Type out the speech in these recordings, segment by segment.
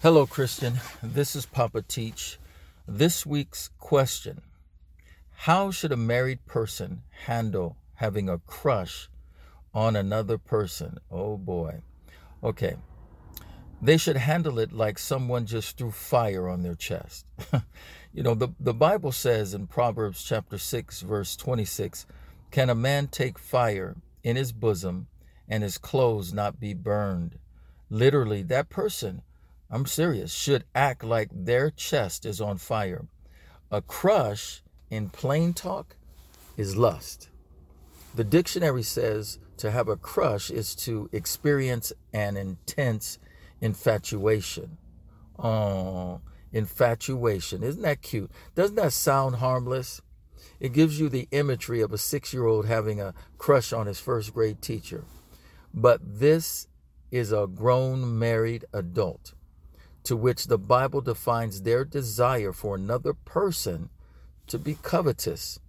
Hello, Christian. This is Papa Teach. This week's question How should a married person handle having a crush on another person? Oh boy. Okay. They should handle it like someone just threw fire on their chest. you know, the, the Bible says in Proverbs chapter 6, verse 26 Can a man take fire in his bosom and his clothes not be burned? Literally, that person I'm serious, should act like their chest is on fire. A crush, in plain talk, is lust. The dictionary says to have a crush is to experience an intense infatuation. Oh, infatuation. Isn't that cute? Doesn't that sound harmless? It gives you the imagery of a six year old having a crush on his first grade teacher. But this is a grown married adult to which the Bible defines their desire for another person to be covetous.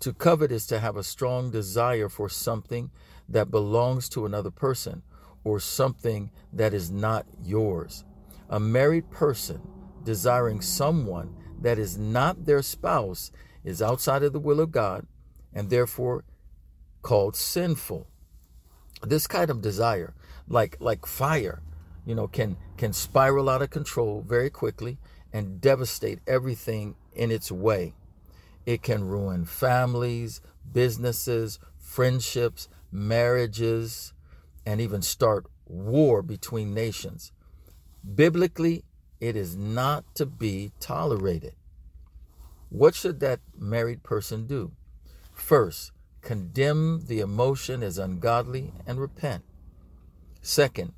To covet is to have a strong desire for something that belongs to another person or something that is not yours. A married person desiring someone that is not their spouse is outside of the will of God and therefore called sinful. This kind of desire, like like fire, you know, can can spiral out of control very quickly and devastate everything in its way. It can ruin families, businesses, friendships, marriages, and even start war between nations. Biblically, it is not to be tolerated. What should that married person do? First, condemn the emotion as ungodly and repent. Second,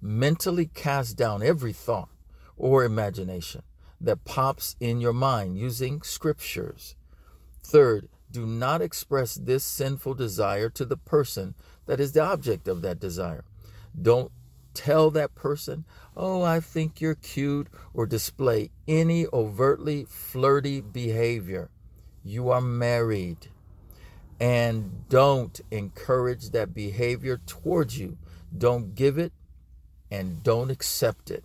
mentally cast down every thought or imagination that pops in your mind using scriptures. Third, do not express this sinful desire to the person that is the object of that desire. Don't tell that person, oh, I think you're cute, or display any overtly flirty behavior. You are married. And don't encourage that behavior towards you. Don't give it and don't accept it.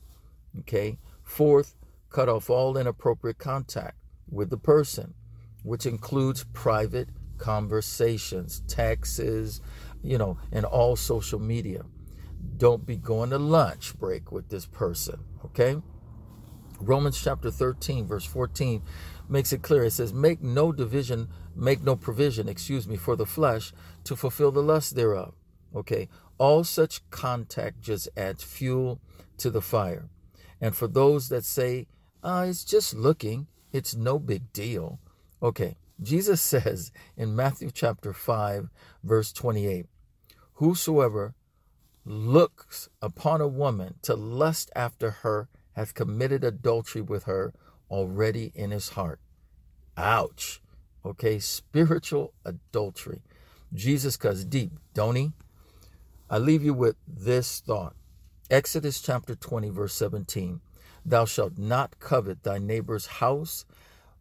Okay. Fourth, cut off all inappropriate contact with the person, which includes private conversations, texts, you know, and all social media. Don't be going to lunch break with this person. Okay. Romans chapter 13, verse 14 makes it clear. It says, Make no division, make no provision, excuse me, for the flesh to fulfill the lust thereof. Okay. All such contact just adds fuel to the fire. And for those that say, ah, it's just looking, it's no big deal. Okay. Jesus says in Matthew chapter 5, verse 28, Whosoever looks upon a woman to lust after her hath committed adultery with her already in his heart. Ouch. Okay, spiritual adultery. Jesus cuts deep, don't he? I leave you with this thought Exodus chapter 20, verse 17 Thou shalt not covet thy neighbor's house,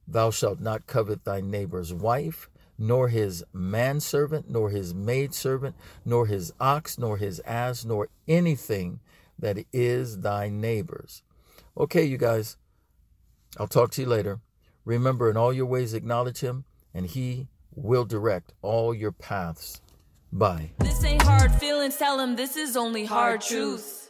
thou shalt not covet thy neighbor's wife, nor his manservant, nor his maidservant, nor his ox, nor his ass, nor anything that is thy neighbor's. Okay, you guys, I'll talk to you later. Remember, in all your ways, acknowledge him, and he will direct all your paths. Bye. This ain't hard feelings, tell him this is only hard truth.